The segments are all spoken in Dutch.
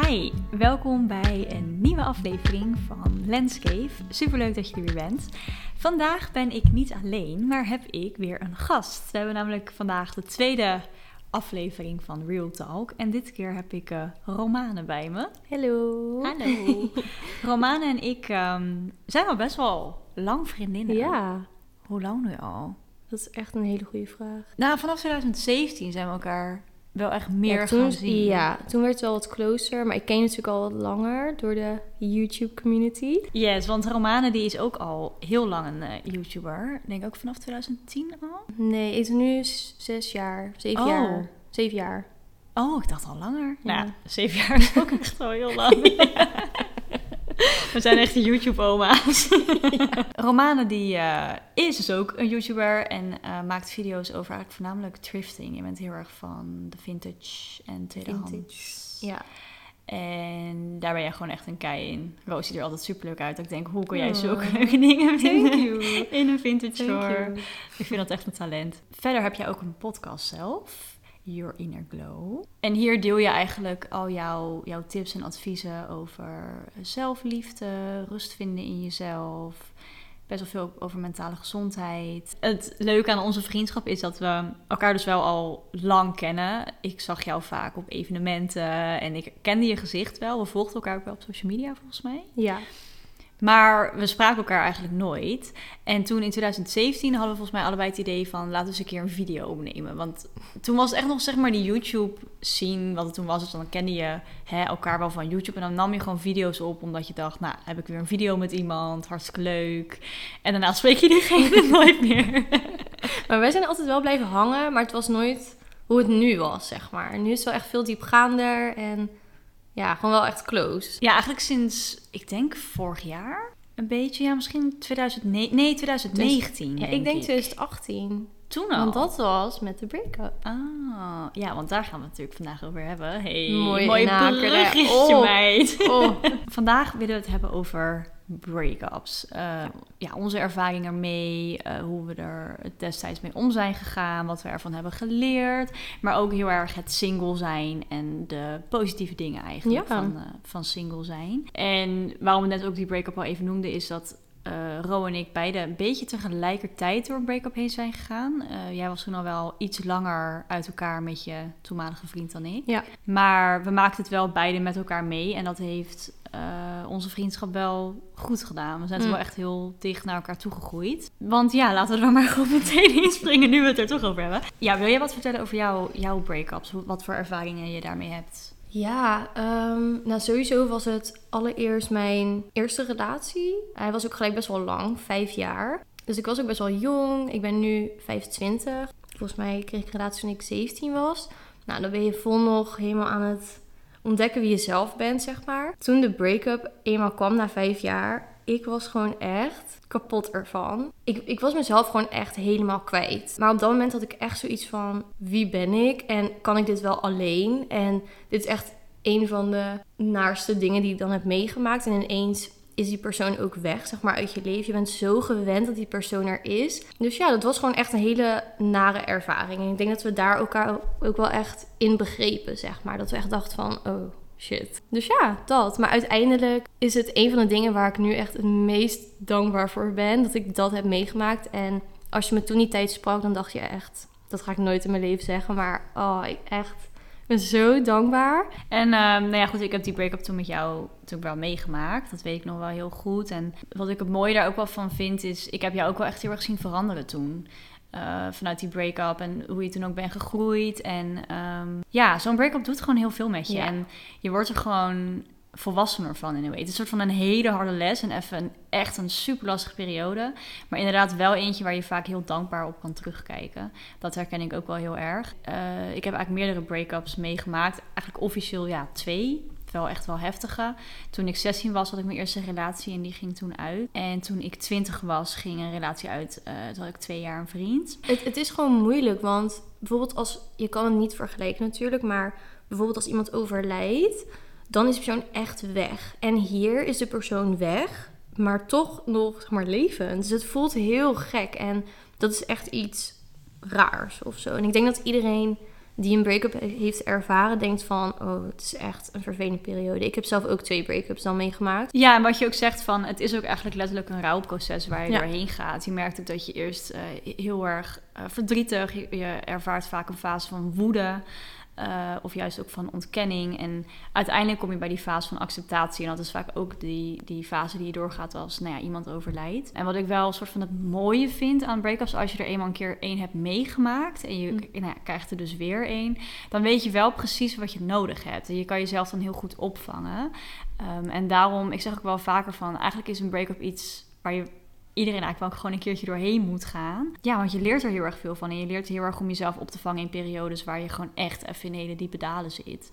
Hi, welkom bij een nieuwe aflevering van Landscape. Superleuk dat je er weer bent. Vandaag ben ik niet alleen, maar heb ik weer een gast. We hebben namelijk vandaag de tweede aflevering van Real Talk. En dit keer heb ik uh, Romane bij me. Hallo. Hallo. Romane en ik ehm, zijn al best wel lang vriendinnen. Ja, Hoe lang nu al? dat is echt een hele goede vraag. Nou, vanaf 2017 zijn we elkaar wel echt meer ja, toen, gaan zien. Ja, toen werd het wel wat closer. Maar ik ken je natuurlijk al wat langer door de YouTube community. Yes, want Romane die is ook al heel lang een eh, YouTuber. Ik denk ook vanaf 2010 al. Nee, ben nu zes jaar, zeven Oh. jaar. Zeven jaar. Oh, ik dacht al langer. Ja. Nou, zeven jaar is ook echt wel heel lang. We zijn echt de YouTube-oma's. Romane die eh, is dus ook een YouTuber en eh, maakt video's over eigenlijk voornamelijk thrifting. Je bent heel erg van de vintage en tweedehands. Ja. En daar ben jij gewoon echt een kei in. Roos ziet er altijd super leuk uit. Ik denk, hoe kon jij Oh. zulke leuke dingen vinden in een vintage Thank store? you. Ik vind dat echt een talent. Verder heb jij ook een podcast zelf, Your Inner Glow. En hier deel je eigenlijk al jouw, jouw tips en adviezen over zelfliefde, rust vinden in jezelf. Best wel veel over mentale gezondheid. Het leuke aan onze vriendschap is dat we elkaar dus wel al lang kennen. Ik zag jou vaak op evenementen en ik kende je gezicht wel. We volgden elkaar ook wel op social media volgens mij. Ja. Maar we spraken elkaar eigenlijk nooit. En toen in 2017 hadden we volgens mij allebei het idee van... laten we eens een keer een video opnemen. Want toen was het echt nog zeg maar die YouTube scene wat het toen was. Dus dan kende je hè, elkaar wel van YouTube. En dan nam je gewoon video's op omdat je dacht... nou, heb ik weer een video met iemand, hartstikke leuk. En daarna spreek je diegene nooit meer. Maar wij zijn altijd wel blijven hangen, maar het was nooit hoe het nu was, zeg maar. Nu is het wel echt veel diepgaander en ja, gewoon wel echt close. Ja, eigenlijk sinds, ik denk vorig jaar... Een beetje, ja, misschien 2009, nee, 2019. Ja, ik denk 2018. Toen al. Want dat was met de break-up. Ah, ja, want daar gaan we het natuurlijk vandaag over hebben. Hey, Mooi mooi bruggetje, Oh. meid. Oh. Vandaag willen we het hebben over break-ups. Eh, ja, onze ervaring ermee, eh, hoe we er destijds mee om zijn gegaan, wat we ervan hebben geleerd. Maar ook heel erg het single zijn en de positieve dingen eigenlijk Ja. van, eh, van single zijn. En waarom we net ook die break-up al even noemden, is dat eh Ro en ik beide een beetje tegelijkertijd door een break-up heen zijn gegaan. Eh, jij was toen al wel iets langer uit elkaar met je toenmalige vriend dan ik. Ja. Maar we maakten het wel beide met elkaar mee. En dat heeft eh, onze vriendschap wel goed gedaan. We zijn Mm. wel echt heel dicht naar elkaar toegegroeid. Want ja, laten we er maar gewoon meteen inspringen nu we het er toch over hebben. Ja, wil jij wat vertellen over jouw, jouw break-ups? Wat voor ervaringen je daarmee hebt? Ja, ehm, nou sowieso was het allereerst mijn eerste relatie. Hij was ook gelijk best wel lang, vijf jaar. Dus ik was ook best wel jong. Ik ben nu 25. Volgens mij kreeg ik een relatie toen ik 17 was. Nou, dan ben je vol nog helemaal aan het ontdekken wie je zelf bent, zeg maar. Toen de break-up eenmaal kwam na vijf jaar, ik was gewoon echt kapot ervan. Ik, ik was mezelf gewoon echt helemaal kwijt. Maar op dat moment had ik echt zoiets van: wie ben ik? En kan ik dit wel alleen? En dit is echt een van de naarste dingen die ik dan heb meegemaakt. En ineens is die persoon ook weg, zeg maar, uit je leven. Je bent zo gewend dat die persoon er is. Dus ja, dat was gewoon echt een hele nare ervaring. En ik denk dat we daar elkaar ook wel echt in begrepen, zeg maar. Dat we echt dachten van, oh shit. Dus ja, dat. Maar uiteindelijk is het een van de dingen waar ik nu echt het meest dankbaar voor ben. Dat ik dat heb meegemaakt. En als je me toen die tijd sprak, dan dacht je echt... Dat ga ik nooit in mijn leven zeggen, maar oh, ik echt... Ben zo dankbaar. En ehm, nou ja, goed, ik heb die break-up toen met jou natuurlijk wel meegemaakt. Dat weet ik nog wel heel goed. En wat ik het mooie daar ook wel van vind, is... Ik heb jou ook wel echt heel erg zien veranderen toen. Eh, vanuit die break-up en hoe je toen ook bent gegroeid. En ehm, ja, zo'n break-up doet gewoon heel veel met je. Ja. En je wordt er gewoon volwassener van in een way. Het is een soort van een hele harde les en even een, echt een super lastige periode. Maar inderdaad wel eentje waar je vaak heel dankbaar op kan terugkijken. Dat herken ik ook wel heel erg. Eh, ik heb eigenlijk meerdere break-ups meegemaakt. Eigenlijk officieel ja, twee. Wel echt wel heftige. Toen ik 16 was, had ik mijn eerste relatie en die ging toen uit. En toen ik 20 was, ging een relatie uit. eh toen had ik twee jaar een vriend. Het, het is gewoon moeilijk, want bijvoorbeeld als... Je kan het niet vergelijken natuurlijk, maar bijvoorbeeld als iemand overlijdt... Dan is de persoon echt weg. En hier is de persoon weg, maar toch nog zeg maar, levend. Dus het voelt heel gek. En dat is echt iets raars of zo. En ik denk dat iedereen die een break-up heeft ervaren, denkt van, oh, het is echt een vervelende periode. Ik heb zelf ook twee break-ups dan meegemaakt. Ja, en wat je ook zegt van, het is ook eigenlijk letterlijk een rouwproces waar je Ja. doorheen gaat. Je merkt ook dat je eerst eh, heel erg eh, verdrietig, je, je ervaart vaak een fase van woede. Eh, of juist ook van ontkenning. En uiteindelijk kom je bij die fase van acceptatie. En dat is vaak ook die, die fase die je doorgaat als nou ja, iemand overlijdt. En wat ik wel een soort van het mooie vind aan break-ups... als je er eenmaal een keer één hebt meegemaakt... en je Mm. nou ja, krijgt er dus weer één... dan weet je wel precies wat je nodig hebt. En je kan jezelf dan heel goed opvangen. Ehm, en daarom, ik zeg ook wel vaker van... eigenlijk is een break-up iets waar je iedereen eigenlijk wel gewoon een keertje doorheen moet gaan. Ja, want je leert er heel erg veel van. En je leert heel erg om jezelf op te vangen in periodes waar je gewoon echt even in hele diepe dalen zit.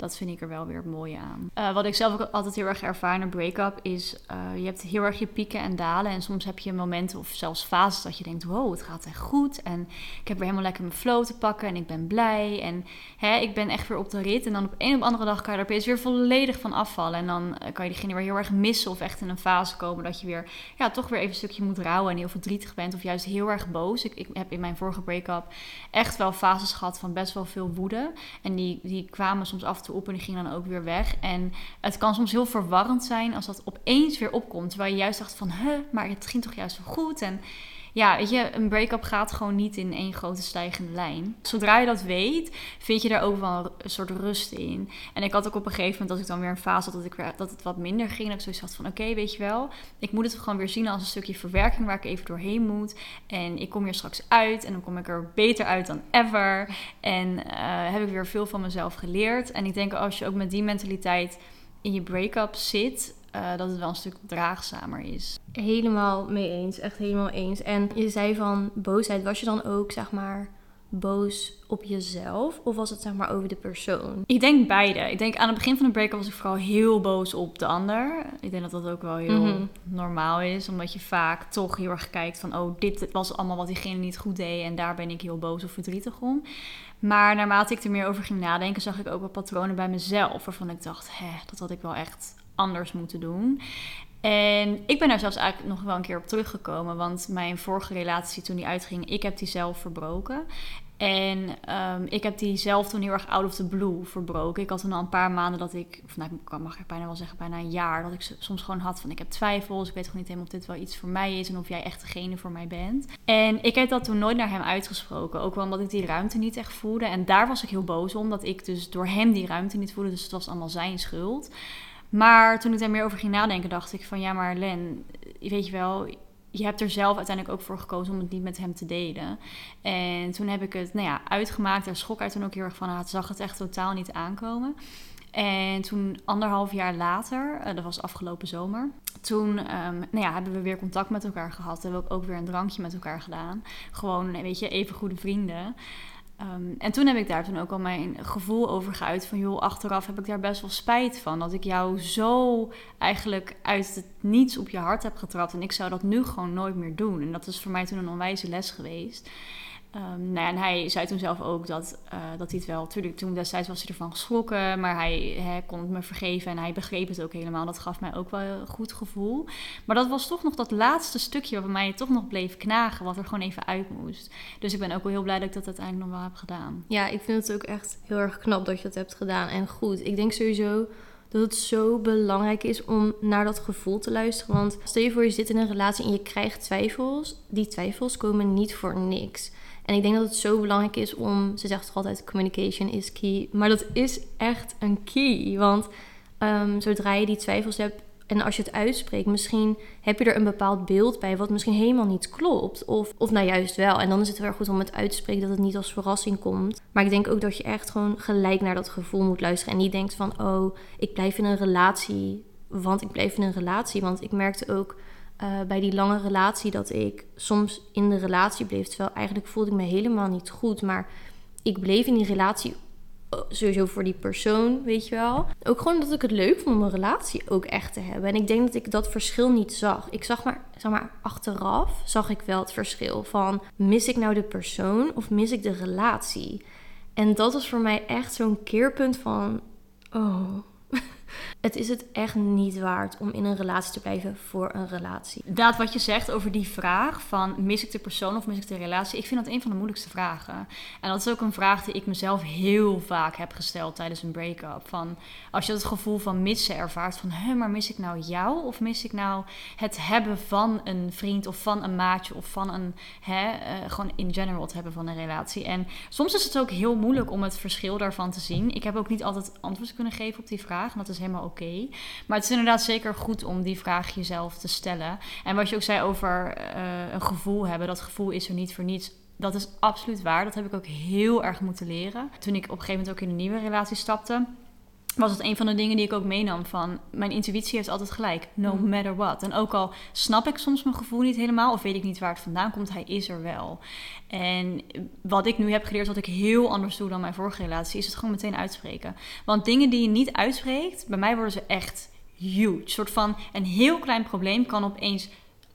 Dat vind ik er wel weer het mooie aan. Eh, wat ik zelf ook altijd heel erg ervaar in een break-up is... eh, je hebt heel erg je pieken en dalen. En soms heb je momenten of zelfs fases dat je denkt... wow, het gaat echt goed. En ik heb weer helemaal lekker mijn flow te pakken. En ik ben blij. En hè, ik ben echt weer op de rit. En dan op een of andere dag kan je er opeens weer volledig van afvallen. En dan eh, kan je diegene weer heel erg missen. Of echt in een fase komen dat je weer... ja, toch weer even een stukje moet rouwen. En heel verdrietig bent. Of juist heel erg boos. Ik, ik heb in mijn vorige break-up echt wel fases gehad van best wel veel woede. En die, die kwamen soms af en toe op en die gingen dan ook weer weg. En het kan soms heel verwarrend zijn als dat opeens weer opkomt. Terwijl je juist dacht van, huh, maar het ging toch juist wel goed. En ja, weet je, een break-up gaat gewoon niet in één grote stijgende lijn. Zodra je dat weet, vind je daar ook wel een soort rust in. En ik had ook op een gegeven moment, als ik dan weer een fase had dat, ik dat het wat minder ging, dat ik zoiets had van, oké, weet je wel, ik moet het gewoon weer zien als een stukje verwerking waar ik even doorheen moet. En ik kom hier straks uit en dan kom ik er beter uit dan ever. En eh, heb ik weer veel van mezelf geleerd. En ik denk als je ook met die mentaliteit in je break-up zit, eh, dat het wel een stuk draagzamer is. Helemaal mee eens, echt helemaal eens. En je zei van boosheid, was je dan ook zeg maar boos op jezelf of was het zeg maar over de persoon? Ik denk beide. Ik denk aan het begin van de break-up was ik vooral heel boos op de ander. Ik denk dat dat ook wel heel Mhm. normaal is, omdat je vaak toch heel erg kijkt van, oh, dit was allemaal wat diegene niet goed deed en daar ben ik heel boos of verdrietig om. Maar naarmate ik er meer over ging nadenken, zag ik ook wel patronen bij mezelf waarvan ik dacht, hè, dat had ik wel echt anders moeten doen. En ik ben daar zelfs eigenlijk nog wel een keer op teruggekomen. Want mijn vorige relatie toen die uitging, ik heb die zelf verbroken. En ehm, ik heb die zelf toen heel erg out of the blue verbroken. Ik had toen al een paar maanden dat ik, of nou, ik mag ik bijna wel zeggen, bijna een jaar, dat ik soms gewoon had van ik heb twijfels. Ik weet gewoon niet helemaal of dit wel iets voor mij is en of jij echt degene voor mij bent. En ik heb dat toen nooit naar hem uitgesproken. Ook wel omdat ik die ruimte niet echt voelde. En daar was ik heel boos om, dat ik dus door hem die ruimte niet voelde. Dus het was allemaal zijn schuld. Maar toen ik daar meer over ging nadenken, dacht ik van ja, maar Len, weet je wel, je hebt er zelf uiteindelijk ook voor gekozen om het niet met hem te delen. En toen heb ik het nou ja, uitgemaakt. Daar schrok hij toen ook heel erg van. Hij zag het echt totaal niet aankomen. En toen anderhalf jaar later, eh, dat was afgelopen zomer, toen ehm, nou ja, hebben we weer contact met elkaar gehad. Hebben we ook weer een drankje met elkaar gedaan. Gewoon, weet je, even goede vrienden. Ehm, en toen heb ik daar toen ook al mijn gevoel over geuit van joh, achteraf heb ik daar best wel spijt van. Dat ik jou zo eigenlijk uit het niets op je hart heb getrapt. En ik zou dat nu gewoon nooit meer doen. En dat is voor mij toen een onwijze les geweest. Ehm, nou en hij zei toen zelf ook dat, eh, dat hij het wel... Natuurlijk, toen destijds was hij ervan geschrokken, maar hij, hij kon het me vergeven en hij begreep het ook helemaal. Dat gaf mij ook wel een goed gevoel. Maar dat was toch nog dat laatste stukje waar mij toch nog bleef knagen, wat er gewoon even uit moest. Dus ik ben ook wel heel blij dat ik dat uiteindelijk nog wel heb gedaan. Ja, ik vind het ook echt heel erg knap dat je dat hebt gedaan en goed. Ik denk sowieso dat het zo belangrijk is om naar dat gevoel te luisteren. Want stel je voor je zit in een relatie en je krijgt twijfels. Die twijfels komen niet voor niks. En ik denk dat het zo belangrijk is om, ze zegt toch altijd communication is key. Maar dat is echt een key. Want ehm, zodra je die twijfels hebt en als je het uitspreekt, misschien heb je er een bepaald beeld bij wat misschien helemaal niet klopt. Of, of nou juist wel. En dan is het erg goed om het uit te spreken dat het niet als verrassing komt. Maar ik denk ook dat je echt gewoon gelijk naar dat gevoel moet luisteren. En niet denkt van, oh, ik blijf in een relatie, want ik blijf in een relatie. Want ik merkte ook eh, bij die lange relatie dat ik soms in de relatie bleef. Terwijl eigenlijk voelde ik me helemaal niet goed. Maar ik bleef in die relatie eh, sowieso voor die persoon, weet je wel. Ook gewoon dat ik het leuk vond om een relatie ook echt te hebben. En ik denk dat ik dat verschil niet zag. Ik zag maar, zeg maar, achteraf zag ik wel het verschil van... mis ik nou de persoon of mis ik de relatie? En dat was voor mij echt zo'n keerpunt van... oh, Het is het echt niet waard om in een relatie te blijven voor een relatie. Inderdaad, wat je zegt over die vraag van mis ik de persoon of mis ik de relatie, ik vind dat een van de moeilijkste vragen. En dat is ook een vraag die ik mezelf heel vaak heb gesteld tijdens een break-up. Van als je het gevoel van missen ervaart, van hé, maar mis ik nou jou of mis ik nou het hebben van een vriend of van een maatje of van een, hè, eh, gewoon in general het hebben van een relatie. En soms is het ook heel moeilijk om het verschil daarvan te zien. Ik heb ook niet altijd antwoord kunnen geven op die vraag en dat is helemaal oké. Maar het is inderdaad zeker goed om die vraag jezelf te stellen. En wat je ook zei over eh, een gevoel hebben, dat gevoel is er niet voor niets. Dat is absoluut waar. Dat heb ik ook heel erg moeten leren. Toen ik op een gegeven moment ook in een nieuwe relatie stapte was het een van de dingen die ik ook meenam van mijn intuïtie heeft altijd gelijk, no Mhm. matter what. En ook al snap ik soms mijn gevoel niet helemaal of weet ik niet waar het vandaan komt, hij is er wel. En wat ik nu heb geleerd, wat ik heel anders doe dan mijn vorige relatie, is het gewoon meteen uitspreken. Want dingen die je niet uitspreekt, bij mij worden ze echt huge. Een soort van een heel klein probleem kan opeens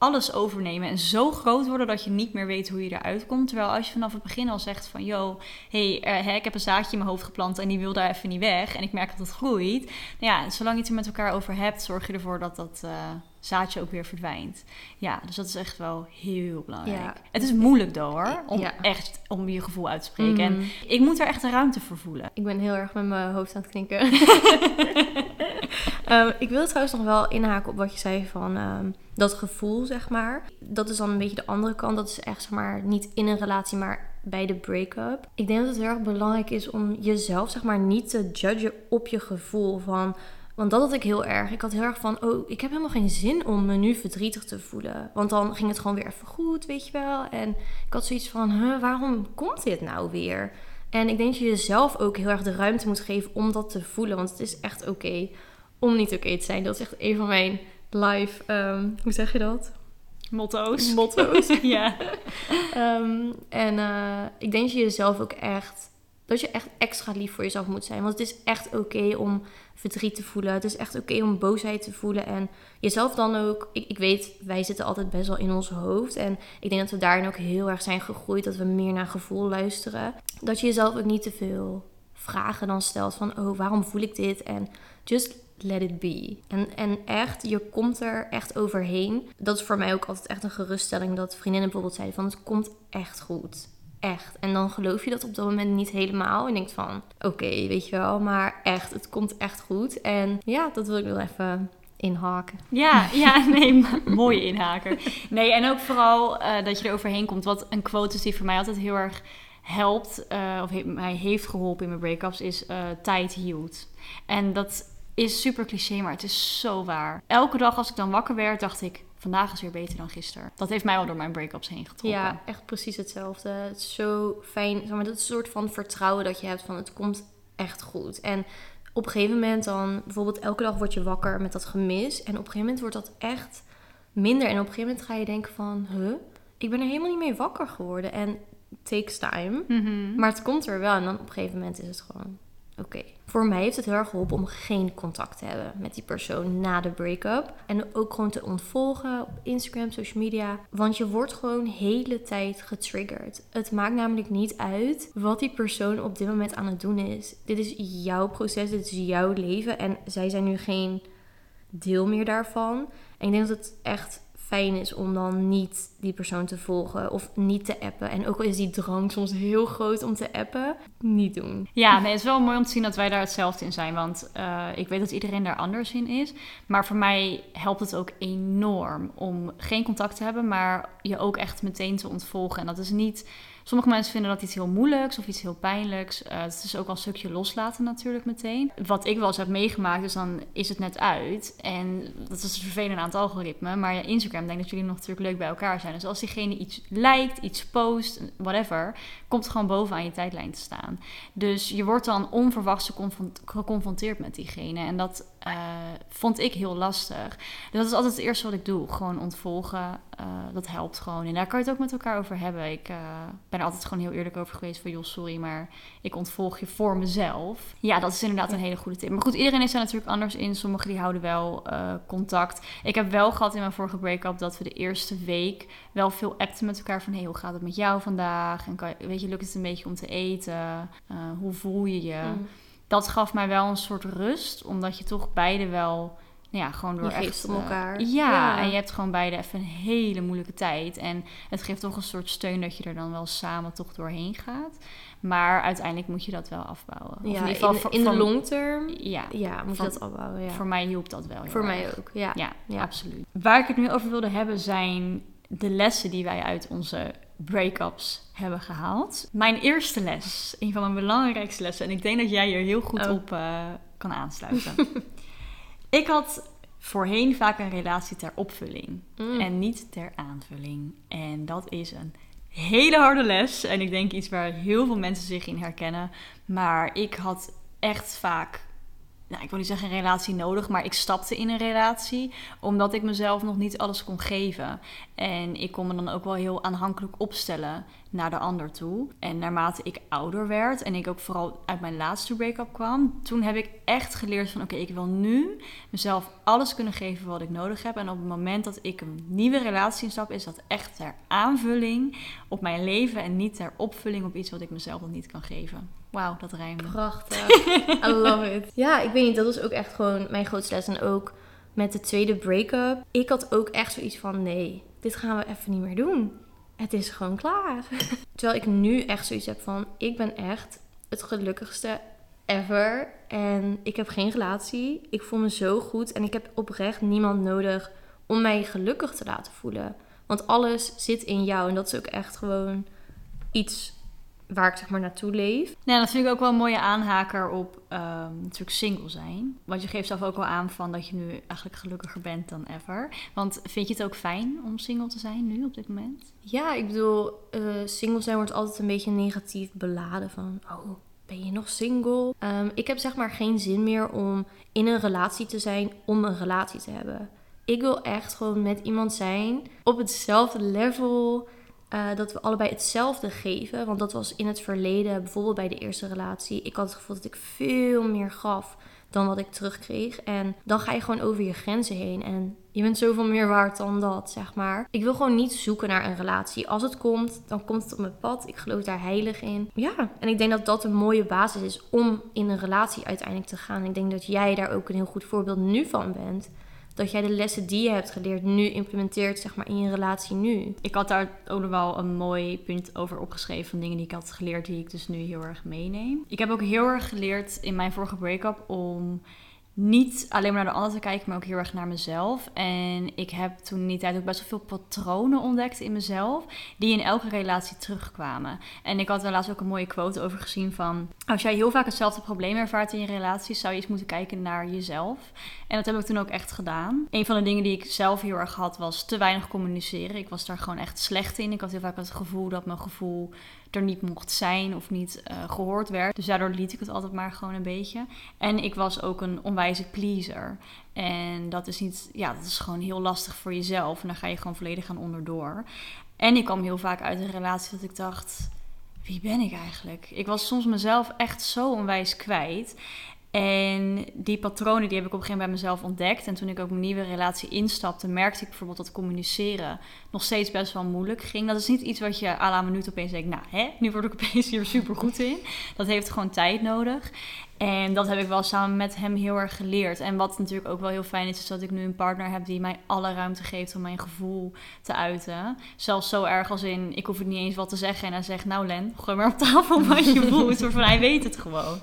alles overnemen en zo groot worden dat je niet meer weet hoe je eruit komt. Terwijl als je vanaf het begin al zegt van, yo, hey, eh, ik heb een zaadje in mijn hoofd geplant en die wil daar even niet weg en ik merk dat het groeit. Nou ja, zolang je het er met elkaar over hebt, zorg je ervoor dat dat eh, zaadje ook weer verdwijnt. Ja, dus dat is echt wel heel belangrijk. Ja. Het is moeilijk hoor, om Ja. echt om je gevoel uit te spreken. En Mm. ik moet er echt de ruimte voor voelen. Ik ben heel erg met mijn hoofd aan het knikken. Ehm, ik wil trouwens nog wel inhaken op wat je zei van ehm, dat gevoel, zeg maar. Dat is dan een beetje de andere kant. Dat is echt, zeg maar, niet in een relatie, maar bij de break-up. Ik denk dat het heel erg belangrijk is om jezelf, zeg maar, niet te judgen op je gevoel van... Want dat had ik heel erg. Ik had heel erg van, oh, ik heb helemaal geen zin om me nu verdrietig te voelen. Want dan ging het gewoon weer even goed, weet je wel. En ik had zoiets van, waarom komt dit nou weer? En ik denk dat je jezelf ook heel erg de ruimte moet geven om dat te voelen. Want het is echt oké om niet oké te zijn. Dat is echt een van mijn live, ehm, hoe zeg je dat? Motto's. Motto's. ja. Ehm, en eh, ik denk dat je jezelf ook echt, dat je echt extra lief voor jezelf moet zijn. Want het is echt oké om verdriet te voelen. Het is echt oké om boosheid te voelen. En jezelf dan ook, ik, ik weet, wij zitten altijd best wel in ons hoofd. En ik denk dat we daarin ook heel erg zijn gegroeid. Dat we meer naar gevoel luisteren. Dat je jezelf ook niet te veel vragen dan stelt van, oh, waarom voel ik dit? En just let it be. En, en echt, je komt er echt overheen. Dat is voor mij ook altijd echt een geruststelling dat vriendinnen bijvoorbeeld zeiden van, het komt echt goed. Echt. En dan geloof je dat op dat moment niet helemaal. En denkt van, oké, weet je wel. Maar echt, het komt echt goed. En ja, dat wil ik wel even inhaken. Ja, ja, nee, mooie inhaker. Nee, en ook vooral eh, dat je er overheen komt. Wat een quote is die voor mij altijd heel erg helpt, eh, of mij heeft geholpen in mijn breakups, is eh, tijd hield. En dat is super cliché, maar het is zo waar. Elke dag als ik dan wakker werd, dacht ik, vandaag is weer beter dan gisteren. Dat heeft mij wel door mijn breakups heen getrokken. Ja, echt precies hetzelfde. Het is zo fijn. Zeg maar, dat is een soort van vertrouwen dat je hebt van het komt echt goed. En op een gegeven moment dan, bijvoorbeeld elke dag word je wakker met dat gemis. En op een gegeven moment wordt dat echt minder. En op een gegeven moment ga je denken van, huh, ik ben er helemaal niet mee wakker geworden. En takes time. Mhm. Maar het komt er wel. En dan op een gegeven moment is het gewoon oké. Voor mij heeft het heel erg geholpen om geen contact te hebben met die persoon na de break-up. En ook gewoon te ontvolgen op Instagram, social media. Want je wordt gewoon hele tijd getriggerd. Het maakt namelijk niet uit wat die persoon op dit moment aan het doen is. Dit is jouw proces, dit is jouw leven. En zij zijn nu geen deel meer daarvan. En ik denk dat het echt fijn is om dan niet die persoon te volgen of niet te appen. En ook al is die drang soms heel groot om te appen, niet doen. Ja, nee, het is wel mooi om te zien dat wij daar hetzelfde in zijn. Want eh, ik weet dat iedereen daar anders in is. Maar voor mij helpt het ook enorm om geen contact te hebben, maar je ook echt meteen te ontvolgen. En dat is niet. Sommige mensen vinden dat iets heel moeilijks of iets heel pijnlijks. Eh, het is ook al een stukje loslaten natuurlijk meteen. Wat ik wel eens heb meegemaakt, dus dan is het net uit. En dat is vervelend aan het algoritme. Maar ja, Instagram denkt dat jullie nog natuurlijk leuk bij elkaar zijn. Dus als diegene iets lijkt, iets post, whatever, komt het gewoon bovenaan je tijdlijn te staan. Dus je wordt dan onverwachts geconfront- geconfronteerd met diegene. En dat eh, vond ik heel lastig. Dus dat is altijd het eerste wat ik doe. Gewoon ontvolgen. Eh, dat helpt gewoon. En daar kan je het ook met elkaar over hebben. Ik eh, ben er altijd gewoon heel eerlijk over geweest. Van joh, sorry, maar ik ontvolg je voor mezelf. Ja, dat is inderdaad een hele goede tip. Maar goed, iedereen is er natuurlijk anders in. Sommigen die houden wel contact. Ik heb wel gehad in mijn vorige break-up dat we de eerste week wel veel appten met elkaar. Van hey, hoe gaat het met jou vandaag? En kan je, weet je, lukt het een beetje om te eten? Hoe voel je je? Mm. Dat gaf mij wel een soort rust, omdat je toch beide wel, nou ja, gewoon door Je echt... om eh, elkaar. ja, Ja. en je hebt gewoon beide even een hele moeilijke tijd. En het geeft toch een soort steun dat je er dan wel samen toch doorheen gaat. Maar uiteindelijk moet je dat wel afbouwen. Ja, in in, ieder geval voor, in de long term, Ja, ja, moet je dat opbouwen. Ja. voor mij hielp dat wel Voor erg. mij ook, ja. Ja, Ja. absoluut. Waar ik het nu over wilde hebben zijn de lessen die wij uit onze break-ups hebben gehaald. Mijn eerste les, een van mijn belangrijkste lessen, en ik denk dat jij hier heel goed Oh. op eh, kan aansluiten. ik had voorheen vaak een relatie ter opvulling Mm. en niet ter aanvulling. En dat is een hele harde les. En ik denk iets waar heel veel mensen zich in herkennen. Maar ik had echt vaak, nou, ik wil niet zeggen een relatie nodig, maar ik stapte in een relatie omdat ik mezelf nog niet alles kon geven. En ik kon me dan ook wel heel aanhankelijk opstellen naar de ander toe. En naarmate ik ouder werd en ik ook vooral uit mijn laatste break-up kwam, toen heb ik echt geleerd van oké, ik wil nu mezelf alles kunnen geven wat ik nodig heb. En op het moment dat ik een nieuwe relatie instap, is dat echt ter aanvulling op mijn leven en niet ter opvulling op iets wat ik mezelf nog niet kan geven. Wauw, dat rijmt. Prachtig. I love it. Ja, ik weet niet, dat was ook echt gewoon mijn grootste les. En ook met de tweede break-up. Ik had ook echt zoiets van, nee, dit gaan we even niet meer doen. Het is gewoon klaar. Terwijl ik nu echt zoiets heb van, ik ben echt het gelukkigste ever. En ik heb geen relatie. Ik voel me zo goed. En ik heb oprecht niemand nodig om mij gelukkig te laten voelen. Want alles zit in jou. En dat is ook echt gewoon iets waar ik zeg maar naartoe leef. Nou, dat vind ik ook wel een mooie aanhaker op ehm, natuurlijk single zijn. Want je geeft zelf ook wel aan van dat je nu eigenlijk gelukkiger bent dan ever. Want vind je het ook fijn om single te zijn nu op dit moment? Ja, ik bedoel, eh, single zijn wordt altijd een beetje negatief beladen van, oh, ben je nog single? Ehm, ik heb zeg maar geen zin meer om in een relatie te zijn om een relatie te hebben. Ik wil echt gewoon met iemand zijn op hetzelfde level, eh, dat we allebei hetzelfde geven. Want dat was in het verleden, bijvoorbeeld bij de eerste relatie, ik had het gevoel dat ik veel meer gaf dan wat ik terugkreeg. En dan ga je gewoon over je grenzen heen. En je bent zoveel meer waard dan dat, zeg maar. Ik wil gewoon niet zoeken naar een relatie. Als het komt, dan komt het op mijn pad. Ik geloof daar heilig in. Ja, en ik denk dat dat een mooie basis is om in een relatie uiteindelijk te gaan. Ik denk dat jij daar ook een heel goed voorbeeld nu van bent. Dat jij de lessen die je hebt geleerd nu implementeert, zeg maar, in je relatie nu. Ik had daar ook nog wel een mooi punt over opgeschreven van dingen die ik had geleerd die ik dus nu heel erg meeneem. Ik heb ook heel erg geleerd in mijn vorige break-up om niet alleen maar naar de ander te kijken, maar ook heel erg naar mezelf. En ik heb toen die tijd ook best wel veel patronen ontdekt in mezelf, die in elke relatie terugkwamen. En ik had daar laatst ook een mooie quote over gezien van, als jij heel vaak hetzelfde probleem ervaart in je relaties, zou je eens moeten kijken naar jezelf. En dat heb ik toen ook echt gedaan. Een van de dingen die ik zelf heel erg had, was te weinig communiceren. Ik was daar gewoon echt slecht in. Ik had heel vaak het gevoel dat mijn gevoel er niet mocht zijn of niet eh, gehoord werd. Dus daardoor liet ik het altijd maar gewoon een beetje. En ik was ook een onwijze pleaser. En dat is niet, ja, dat is gewoon heel lastig voor jezelf. En dan ga je gewoon volledig aan onderdoor. En ik kwam heel vaak uit een relatie dat ik dacht: wie ben ik eigenlijk? Ik was soms mezelf echt zo onwijs kwijt. En die patronen die heb ik op een gegeven moment bij mezelf ontdekt. En toen ik ook mijn nieuwe relatie instapte, merkte ik bijvoorbeeld dat communiceren nog steeds best wel moeilijk ging. Dat is niet iets wat je à la minuut opeens denkt, nou hè, nu word ik opeens hier super goed in. Dat heeft gewoon tijd nodig. En dat heb ik wel samen met hem heel erg geleerd. En wat natuurlijk ook wel heel fijn is, is dat ik nu een partner heb die mij alle ruimte geeft om mijn gevoel te uiten. Zelfs zo erg als in, ik hoef het niet eens wat te zeggen. En hij zegt, nou Len, gooi maar op tafel wat je voelt. Waarvan hij weet het gewoon.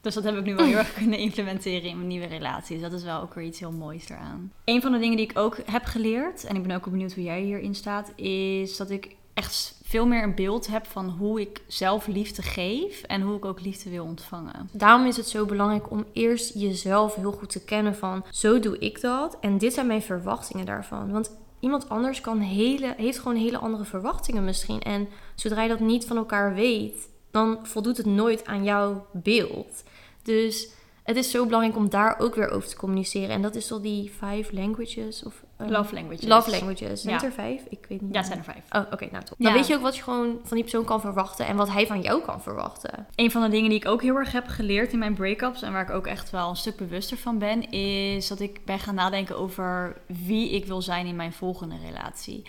Dus dat heb ik nu wel heel erg kunnen implementeren in mijn nieuwe relatie. Dus dat is wel ook weer iets heel moois eraan. Een van de dingen die ik ook heb geleerd, en ik ben ook benieuwd hoe jij hierin staat, is dat ik echt veel meer een beeld heb van hoe ik zelf liefde geef en hoe ik ook liefde wil ontvangen. Daarom is het zo belangrijk om eerst jezelf heel goed te kennen van zo doe ik dat en dit zijn mijn verwachtingen daarvan. Want iemand anders kan hele, heeft gewoon hele andere verwachtingen misschien. En zodra je dat niet van elkaar weet, dan voldoet het nooit aan jouw beeld. Dus het is zo belangrijk om daar ook weer over te communiceren. En dat is toch die five languages? Of, Love languages. Love languages. Zijn Ja. er vijf? Ik weet niet. Ja, het zijn er vijf. Oh, oké, nou top. Ja. Dan weet je ook wat je gewoon van die persoon kan verwachten en wat hij van jou kan verwachten. Een van de dingen die ik ook heel erg heb geleerd in mijn break-ups en waar ik ook echt wel een stuk bewuster van ben, is dat ik ben gaan nadenken over wie ik wil zijn in mijn volgende relatie.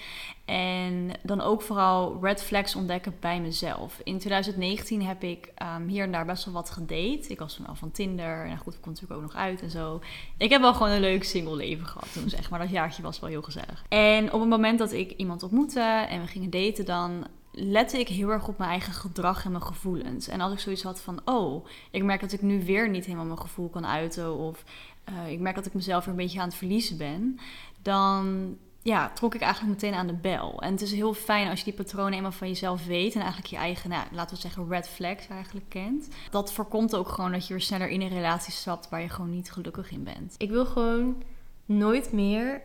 En dan ook vooral red flags ontdekken bij mezelf. In 2019 heb ik ehm, hier en daar best wel wat gedate. Ik was toen al van Tinder. En goed, ik kon natuurlijk ook nog uit en zo. Ik heb wel gewoon een leuk single leven gehad toen, zeg maar. Dat jaartje was wel heel gezellig. En op het moment dat ik iemand ontmoette en we gingen daten, dan lette ik heel erg op mijn eigen gedrag en mijn gevoelens. En als ik zoiets had van, oh, ik merk dat ik nu weer niet helemaal mijn gevoel kan uiten. Of uh, ik merk dat ik mezelf weer een beetje aan het verliezen ben. Dan ja, trok ik eigenlijk meteen aan de bel. En het is heel fijn als je die patronen eenmaal van jezelf weet. En eigenlijk je eigen, nou, laten we zeggen, red flags eigenlijk kent. Dat voorkomt ook gewoon dat je weer sneller in een relatie stapt waar je gewoon niet gelukkig in bent. Ik wil gewoon nooit meer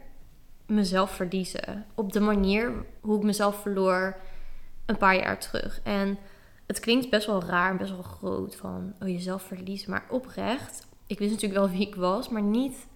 mezelf verliezen. Op de manier hoe ik mezelf verloor een paar jaar terug. En het klinkt best wel raar en best wel groot van oh, jezelf verliezen. Maar oprecht, ik wist natuurlijk wel wie ik was, maar niet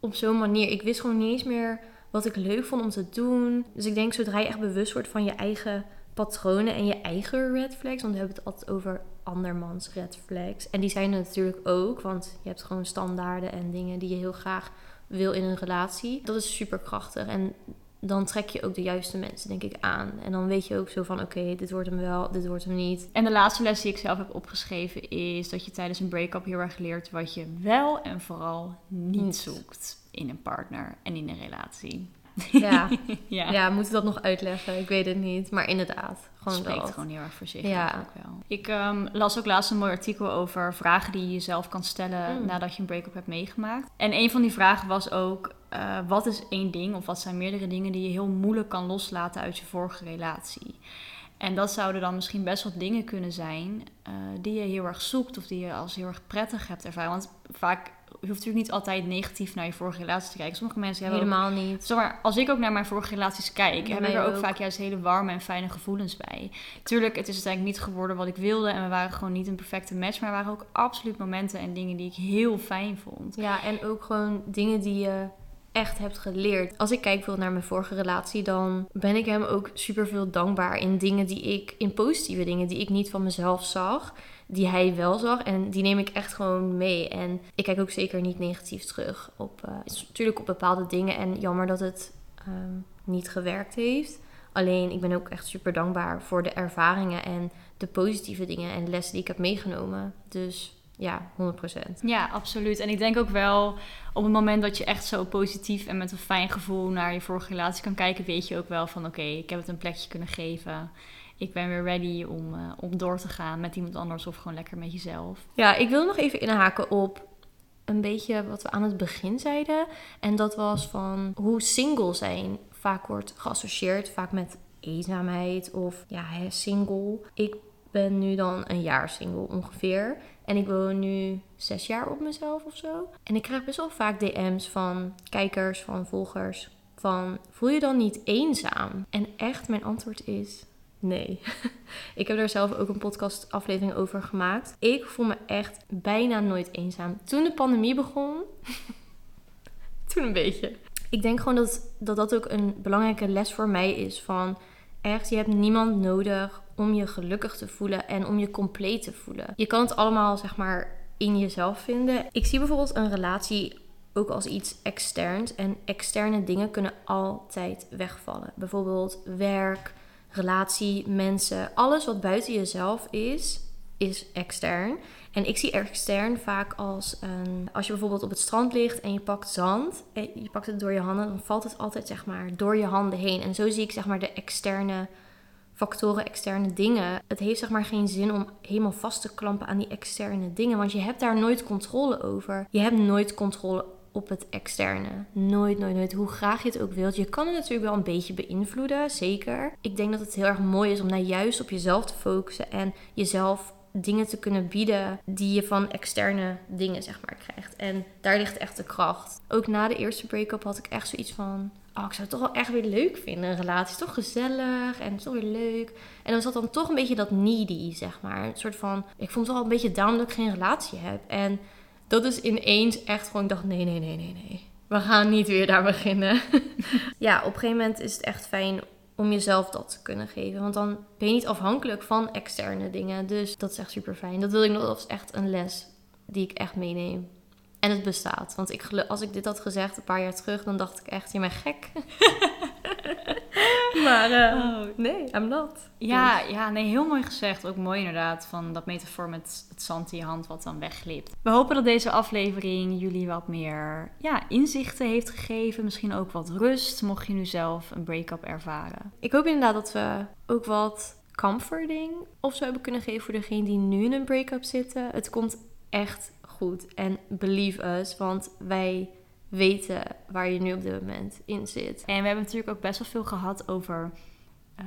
op zo'n manier. Ik wist gewoon niet eens meer wat ik leuk vond om te doen. Dus ik denk, zodra je echt bewust wordt van je eigen patronen en je eigen red flags. Want we hebben het altijd over andermans red flags. En die zijn er natuurlijk ook, want je hebt gewoon standaarden en dingen die je heel graag wil in een relatie. Dat is super krachtig. En dan trek je ook de juiste mensen, denk ik, aan. En dan weet je ook zo van, oké, dit wordt hem wel, dit wordt hem niet. En de laatste les die ik zelf heb opgeschreven is dat je tijdens een break-up heel erg leert wat je wel en vooral niet zoekt in een partner en in een relatie. Ja, ja. ja moet ik dat nog uitleggen? Ik weet het niet. Maar inderdaad, gewoon Spreekt dat. gewoon heel erg voor zich. Ja. Ook wel. Ik um, las ook laatst een mooi artikel over vragen die je jezelf kan stellen mm. nadat je een break-up hebt meegemaakt. En een van die vragen was ook, uh, wat is één ding of wat zijn meerdere dingen die je heel moeilijk kan loslaten uit je vorige relatie? En dat zouden dan misschien best wat dingen kunnen zijn uh, die je heel erg zoekt of die je als heel erg prettig hebt ervaren. Want vaak je hoeft natuurlijk niet altijd negatief naar je vorige relatie te kijken. Sommige mensen hebben helemaal niet. Zomaar, als ik ook naar mijn vorige relaties kijk, heb ik er ook, vaak juist hele warme en fijne gevoelens bij. Tuurlijk, het is uiteindelijk niet geworden wat ik wilde en we waren gewoon niet een perfecte match, maar er waren ook absoluut momenten en dingen die ik heel fijn vond. Ja, en ook gewoon dingen die je echt hebt geleerd. Als ik kijk bijvoorbeeld naar mijn vorige relatie, dan ben ik hem ook super veel dankbaar in dingen die ik, in positieve dingen die ik niet van mezelf zag die hij wel zag. En die neem ik echt gewoon mee. En ik kijk ook zeker niet negatief terug op, uh, natuurlijk op bepaalde dingen. En jammer dat het ehm, niet gewerkt heeft. Alleen ik ben ook echt super dankbaar voor de ervaringen en de positieve dingen en lessen die ik heb meegenomen. Dus ja, 100%. Ja, absoluut. En ik denk ook wel op het moment dat je echt zo positief en met een fijn gevoel naar je vorige relatie kan kijken, weet je ook wel van oké, ik heb het een plekje kunnen geven ik ben weer ready om, uh, om door te gaan met iemand anders of gewoon lekker met jezelf. Ja, ik wil nog even inhaken op een beetje wat we aan het begin zeiden. En dat was van hoe single zijn vaak wordt geassocieerd, vaak met eenzaamheid of ja, single. Ik ben nu dan een jaar single ongeveer. En ik woon nu zes jaar op mezelf of zo. En ik krijg best wel vaak DM's van kijkers, van volgers. Van voel je dan niet eenzaam? En echt, mijn antwoord is Nee. ik heb daar zelf ook een podcastaflevering over gemaakt. Ik voel me echt bijna nooit eenzaam. Toen de pandemie begon, toen een beetje. Ik denk gewoon dat, dat dat ook een belangrijke les voor mij is van echt, je hebt niemand nodig om je gelukkig te voelen en om je compleet te voelen. Je kan het allemaal zeg maar in jezelf vinden. Ik zie bijvoorbeeld een relatie ook als iets externs en externe dingen kunnen altijd wegvallen. Bijvoorbeeld werk, relatie, mensen, alles wat buiten jezelf is, is extern. En ik zie extern vaak als een, als je bijvoorbeeld op het strand ligt en je pakt zand, en je pakt het door je handen, dan valt het altijd zeg maar door je handen heen. En zo zie ik zeg maar de externe factoren, externe dingen. Het heeft zeg maar geen zin om helemaal vast te klampen aan die externe dingen, want je hebt daar nooit controle over. Je hebt nooit controle op het externe. Nooit, nooit, nooit. Hoe graag je het ook wilt. Je kan het natuurlijk wel een beetje beïnvloeden, zeker. Ik denk dat het heel erg mooi is om daar juist op jezelf te focussen en jezelf dingen te kunnen bieden die je van externe dingen, zeg maar, krijgt. En daar ligt echt de kracht. Ook na de eerste break-up had ik echt zoiets van... Oh, ik zou het toch wel echt weer leuk vinden. Een relatie is toch gezellig en toch weer leuk. En dan zat dan toch een beetje dat needy, zeg maar. Een soort van... Ik vond het toch al een beetje down dat ik geen relatie heb. En dat is ineens echt gewoon, ik dacht, nee, nee, nee, nee, nee. We gaan niet weer daar beginnen. ja, op een gegeven moment is het echt fijn om jezelf dat te kunnen geven. Want dan ben je niet afhankelijk van externe dingen. Dus dat is echt super fijn. Dat wil ik nog, als echt een les die ik echt meeneem. En het bestaat. Want ik, als ik dit had gezegd een paar jaar terug, dan dacht ik echt, je bent gek. maar eh, Oh. nee, I'm not. Ja, ja, nee, heel mooi gezegd. Ook mooi inderdaad, van dat metafoor met het zand in je hand wat dan wegglipt. We hopen dat deze aflevering jullie wat meer ja, inzichten heeft gegeven. Misschien ook wat rust, mocht je nu zelf een break-up ervaren. Ik hoop inderdaad dat we ook wat comforting of zo hebben kunnen geven voor degene die nu in een break-up zitten. Het komt echt goed. En believe us, want wij weten waar je nu op dit moment in zit. En we hebben natuurlijk ook best wel veel gehad over eh,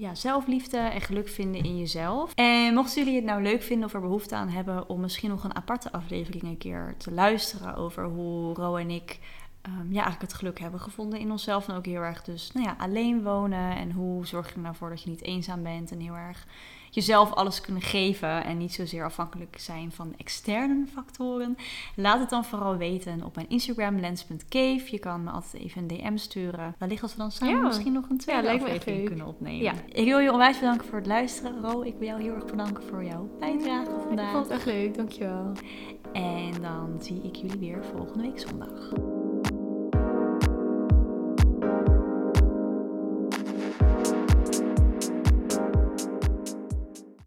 ja, zelfliefde en geluk vinden in jezelf. En mochten jullie het nou leuk vinden of er behoefte aan hebben om misschien nog een aparte aflevering een keer te luisteren over hoe Ro en ik ehm, ja, eigenlijk het geluk hebben gevonden in onszelf. En ook heel erg dus nou ja, alleen wonen en hoe zorg je er nou voor dat je niet eenzaam bent en heel erg jezelf alles kunnen geven en niet zozeer afhankelijk zijn van externe factoren. Laat het dan vooral weten op mijn Instagram lens.cave. Je kan me altijd even een DM sturen. Wellicht als we dan samen Ja. misschien nog een tweede Ja, aflevering kunnen opnemen. Ja. Ik wil je onwijs bedanken voor het luisteren. Ro, ik wil jou heel erg bedanken voor jouw bijdrage Ik vandaag. vond het echt leuk, dankjewel. En dan zie ik jullie weer volgende week zondag.